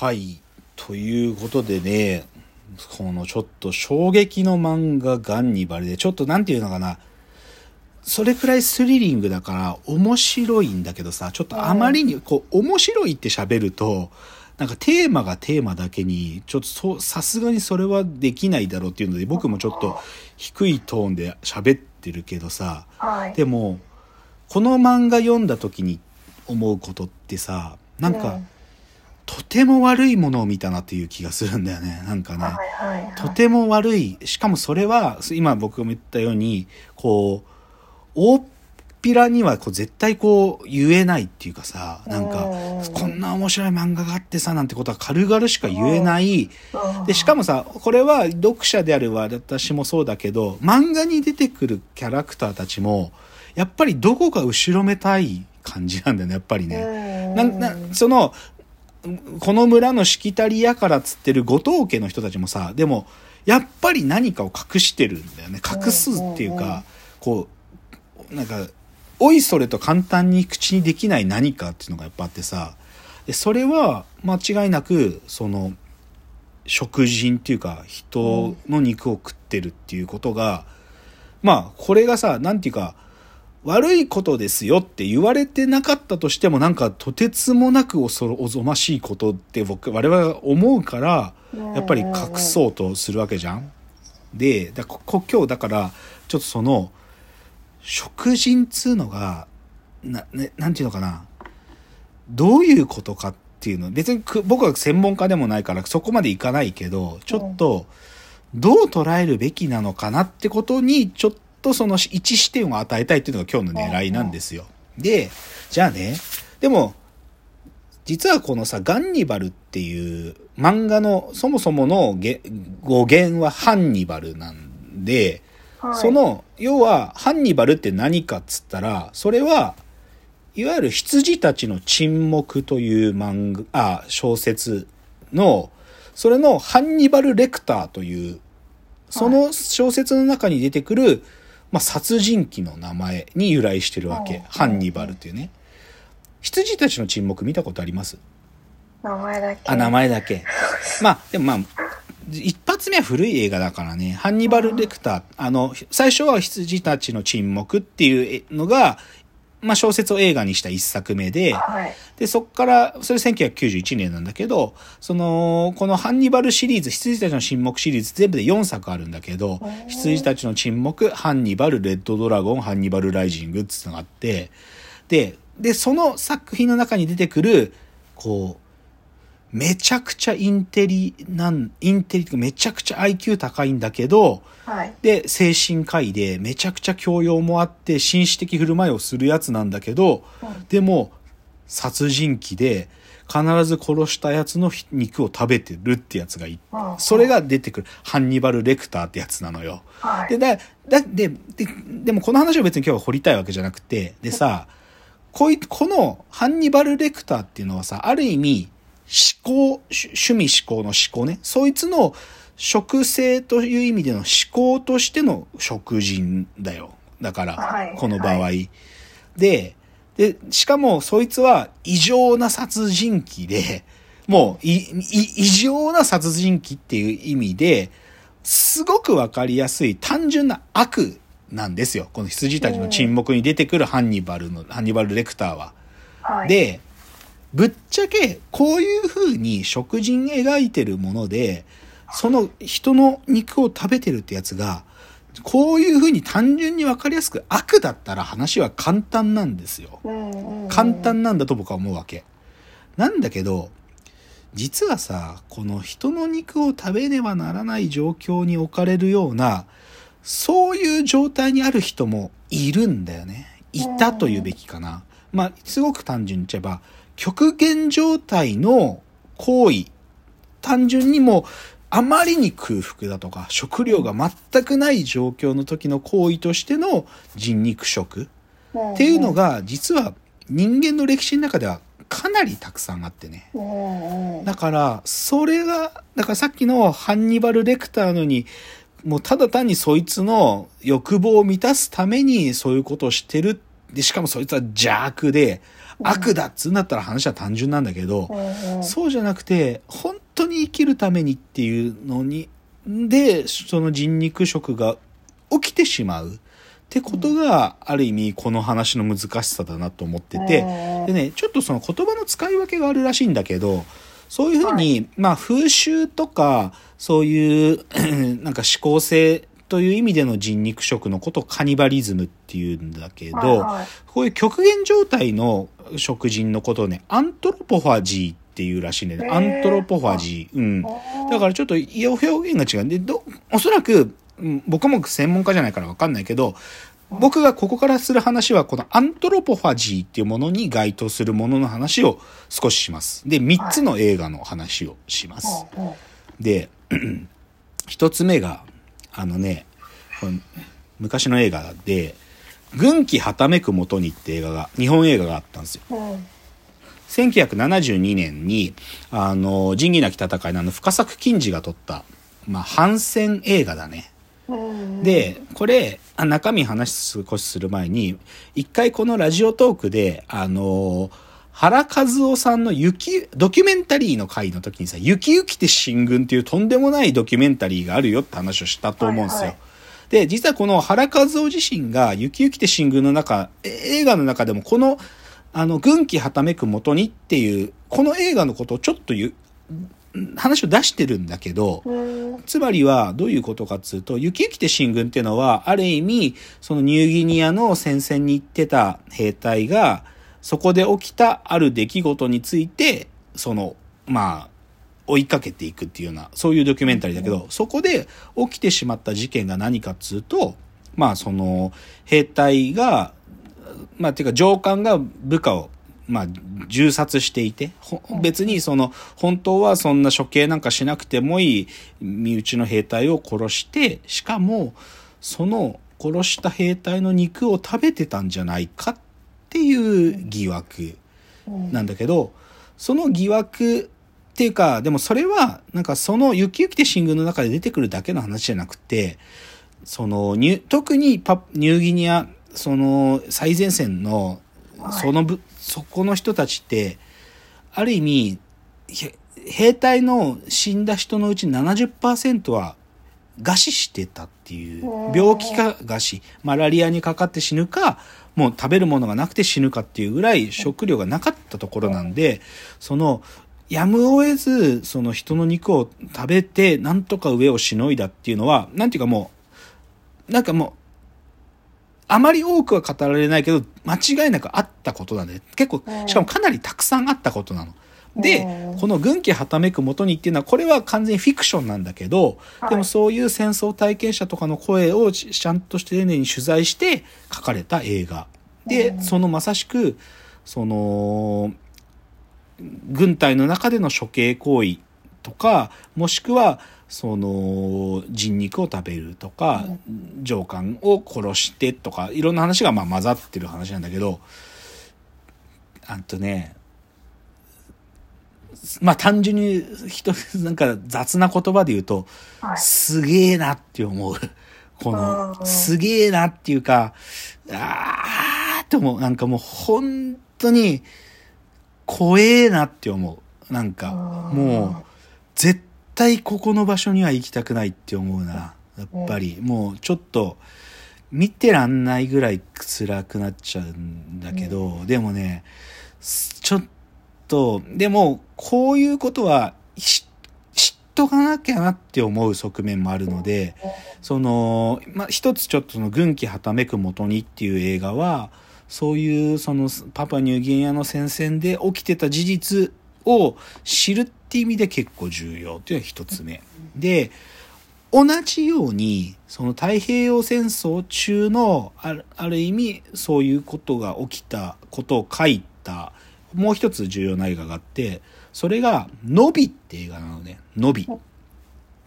はい。ということでね、このちょっと衝撃の漫画ガンニバルで、ちょっとなんていうのかな、それくらいスリリングだから面白いんだけどさ、ちょっとあまりに、こう、面白いって喋ると、なんかテーマがテーマだけに、ちょっとそう、さすがにそれはできないだろうっていうので、僕もちょっと低いトーンで喋ってるけどさ、はい。でも、この漫画読んだ時に思うことってさ、なんか、うんとても悪いものを見たなっていう気がするんだよね。なんかね。はいはいはい。とても悪い。しかもそれは、今僕が言ったように、こう、大っぴらにはこう絶対こう言えないっていうかさ、なんかうん、こんな面白い漫画があってさ、なんてことは軽々しか言えない。うんで、しかもさ、これは読者である私もそうだけど、漫画に出てくるキャラクターたちも、やっぱりどこか後ろめたい感じなんだよね、やっぱりね。ななそのこの村のしきたりやからっつってる後藤家の人たちもさでもやっぱり何かを隠してるんだよね。隠すっていうかこうなんかおいそれと簡単に口にできない何かっていうのがやっぱあってさでそれは間違いなくその食人っていうか人の肉を食ってるっていうことが、まあこれがさなんていうか悪いことですよって言われてなかったとしてもなんかとてつもなく恐ろおぞましいことって僕我々は思うからやっぱり隠そうとするわけじゃん。でだ今日だからちょっとその食人っつうのがな,、ね、なんていうのかな。どういうことかっていうの。別にく僕は専門家でもないからそこまでいかないけどちょっとどう捉えるべきなのかなってことにちょっとその一視点を与えたいっていうのが今日の狙いなんですよ。でじゃあねでも実はこのさ、ガンニバルっていう漫画のそもそものげ語源はハンニバルなんで、はいその、要は、ハンニバルって何かっつったら、それは、いわゆる羊たちの沈黙という漫画、あ、小説の、それのハンニバル・レクターという、その小説の中に出てくる、まあ、殺人鬼の名前に由来してるわけ。うんハンニバルっていうね。羊たちの沈黙見たことあります？名前だけ。あ、名前だけ。まあ、でもまあ、一発目は古い映画だからね、ハンニバル・レクター、あの、最初は羊たちの沈黙っていうのが、まあ小説を映画にした一作目で、はい。で、そっから、それ1991年なんだけど、その、このハンニバルシリーズ、羊たちの沈黙シリーズ全部で4作あるんだけどー、羊たちの沈黙、ハンニバル、レッドドラゴン、ハンニバルライジングってのがあって、で、で、その作品の中に出てくる、こう、めちゃくちゃインテリなん、インテリってめちゃくちゃ IQ 高いんだけど、はい。で、精神科医で、めちゃくちゃ教養もあって、紳士的振る舞いをするやつなんだけど、うんでも、殺人鬼で、必ず殺したやつの肉を食べてるってやつがいうんそれが出てくる、ハンニバル・レクターってやつなのよ。はい。で、だ、だ、で、で、でもこの話を別に今日は掘りたいわけじゃなくて、でさ、こい、このハンニバル・レクターっていうのはさ、ある意味、思考、趣趣味思考の思考ね。そいつの食性という意味での思考としての食人だよ。だから、はいこの場合。はで、で、しかもそいつは異常な殺人鬼で、もうい、い異常な殺人鬼っていう意味で、すごくわかりやすい単純な悪なんですよ。この羊たちの沈黙に出てくるハンニバルの、ハンニバルレクターは。はい。、で、ぶっちゃけこういう風に食人描いてるもので、その人の肉を食べてるってやつが、こういう風に単純にわかりやすく悪だったら話は簡単なんですよ。簡単なんだと僕は思うわけ。なんだけど、実はさ、この人の肉を食べねばならない状況に置かれるような、そういう状態にある人もいるんだよね。いたというべきかな。まあ、すごく単純に言っちゃえば、極限状態の行為、単純にもう、あまりに空腹だとか、食料が全くない状況の時の行為としての人肉食。っていうのが実は人間の歴史の中ではかなりたくさんあってね。だから、それが、だからさっきのハンニバル・レクターのに、もうただ単にそいつの欲望を満たすためにそういうことをしてる。で、しかもそいつは邪悪で悪だっつうんだったら話は単純なんだけど、そうじゃなくて、本当に生きるためにっていうのに、で、その人肉食が起きてしまうってことが、ある意味この話の難しさだなと思ってて、でね、ちょっとその言葉の使い分けがあるらしいんだけど、そういうふうに、まあ風習とか、そういう、なんか思考性という意味での人肉食のことをカニバリズムっていうんだけど、はいはいこういう極限状態の食人のことをね、アントロポファジーっていうらしいんだよね。アントロポファジー。うん。だからちょっと表現が違う。で、ど、おそらく、うん僕も専門家じゃないからわかんないけど、僕がここからする話は、このアントロポファジーっていうものに該当するものの話を少しします。で、3つの映画の話をします。で、一つ目が、あのね、昔の映画で、軍旗はためくもとにって映画が、日本映画があったんですよ。うん1972年に、あの、仁義なき戦いのあの、深作金次が撮った、まあ、反戦映画だね。うんで、これ、あ中身話少しする前に、一回このラジオトークで、あの、原和夫さんの雪、ドキュメンタリーの回の時にさ、雪雪て進軍っていうとんでもないドキュメンタリーがあるよって話をしたと思うんですよ。はいはいで、実はこの原和夫自身が雪雪て進軍の中、え映画の中でもこの、あの、軍旗はためくもとにっていう、この映画のことをちょっと言う、話を出してるんだけど、うんつまりはどういうことかっつうと、雪雪て進軍っていうのは、ある意味、そのニューギニアの戦線に行ってた兵隊が、そこで起きたある出来事について、その、まあ、追いかけていくっていうような、そういうドキュメンタリーだけど、そこで起きてしまった事件が何かっつうと、まあ、その、兵隊が、まあ、ていうか上官が部下を、まあ、銃殺していて、ほ別にその、本当はそんな処刑なんかしなくてもいい身内の兵隊を殺して、しかも、その殺した兵隊の肉を食べてたんじゃないかっていう疑惑うんなんだけど、その疑惑っていうか、でもそれは、なんかその雪雪て進軍の中で出てくるだけの話じゃなくて、そのニュ、特にパニューギニア、その最前線の、はい。そのぶ、そこの人たちって、ある意味、へ兵隊の死んだ人のうち70%は餓死してたっていう。うん病気か餓死。マラリアにかかって死ぬかもう食べるものがなくて死ぬかっていうぐらい食料がなかったところなんでそのやむを得ずその人の肉を食べてなんとか上をしのいだっていうのはなんていうかもうなんかもうあまり多くは語られないけど間違いなくあったことなんで結構うんしかもかなりたくさんあったことなの。でうん、この軍旗はためくもとにっていうのは、これは完全にフィクションなんだけど、はい。でもそういう戦争体験者とかの声をちちゃんとして丁寧に取材して書かれた映画。でう、ん。そのまさしく、その、軍隊の中での処刑行為とか、もしくは、その、人肉を食べるとか、上官を殺してとか、いろんな話がまあ混ざってる話なんだけど、あとね、まあ単純に人、なんか雑な言葉で言うと、はいすげえなって思う。こうんの、うんすげえなっていうか、あーって思う。なんかもう本当に怖えなって思う。なんか、うんもう、絶対ここの場所には行きたくないって思うな。やっぱり、もうちょっと、見てらんないぐらい辛くなっちゃうんだけど、でもね、すちょっと、でも、こういうことは、知っとかなきゃなって思う側面もあるので、その、まあ、一つちょっとその軍旗はためくもとにっていう映画は、そういうそのパパニューギニアの戦線で起きてた事実を知るっていう意味で結構重要っていうのが一つ目。で、同じように、その太平洋戦争中のある、ある意味、そういうことが起きたことを書いた、もう一つ重要な映画があって、それが、ノビって映画なのね。ノビ。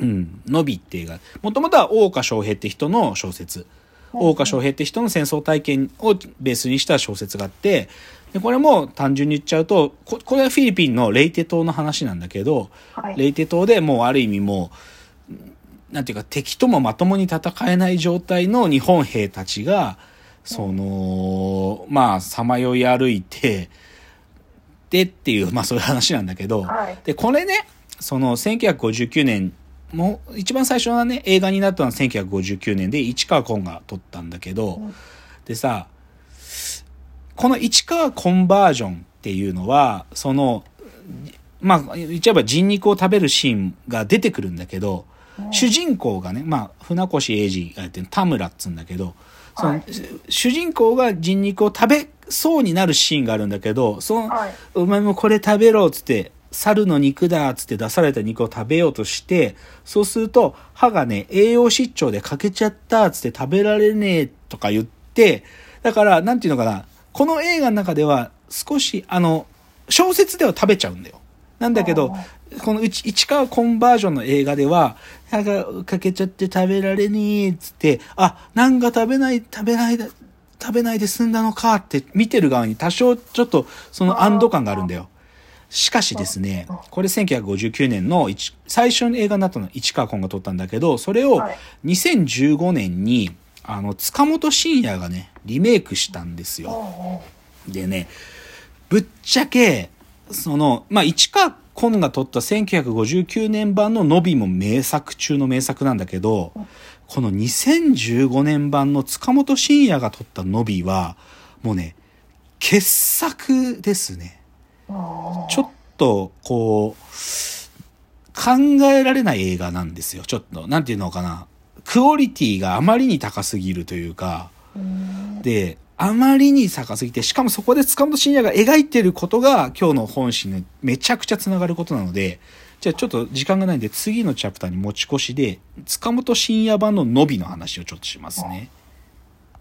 うん。ノビって映画。もともとは大岡翔平って人の小説。大岡翔平って人の戦争体験をベースにした小説があって、で、これも単純に言っちゃうと、ここれはフィリピンのレイテ島の話なんだけど、はいレイテ島でもうある意味もう、なんていうか敵ともまともに戦えない状態の日本兵たちが、その、まあ、さまよい歩いて、でっていう、まあそういう話なんだけど、はい。で、これね、その1959年、もう一番最初のね、映画になったのは1959年で市川崑が撮ったんだけど、うん。でさ、この市川コンバージョンっていうのは、その、まあ、言っちゃえば人肉を食べるシーンが出てくるんだけど、主人公がね、まあ、船越英二がやってる田村っつうんだけど、その、はい。主人公が人肉を食べそうになるシーンがあるんだけど、その、はいお前もこれ食べろっつって、猿の肉だっつって出された肉を食べようとして、そうすると歯がね、栄養失調で欠けちゃったっつって食べられねえとか言って、だから、なんていうのかな、この映画の中では少し、あの、小説では食べちゃうんだよ。なんだけど、このうち市川コンバージョンの映画では、歯が欠けちゃって食べられねえっつって、あ、なんか食べない、食べないで、食べないで済んだのかって見てる側に多少ちょっとその安堵感があるんだよ。しかしですね、これ1959年の一最初の映画になったのは市川崑が撮ったんだけど、それをはい2015年に、あの、塚本慎也がね、リメイクしたんですよ。でね、ぶっちゃけ、その、まあ、市川崑が撮った1959年版ののびも名作中の名作なんだけど、この2015年版の塚本慎也が撮ったのびは、もうね、傑作ですね。ちょっと、こう、考えられない映画なんですよ。ちょっと、なんていうのかな。クオリティがあまりに高すぎるというか、うんで、あまりに高すぎて、しかもそこで塚本慎也が描いてることが今日の本心にめちゃくちゃ繋がることなので、じゃあちょっと時間がないんで次のチャプターに持ち越しで、塚本深夜版ののびの話をちょっとしますね。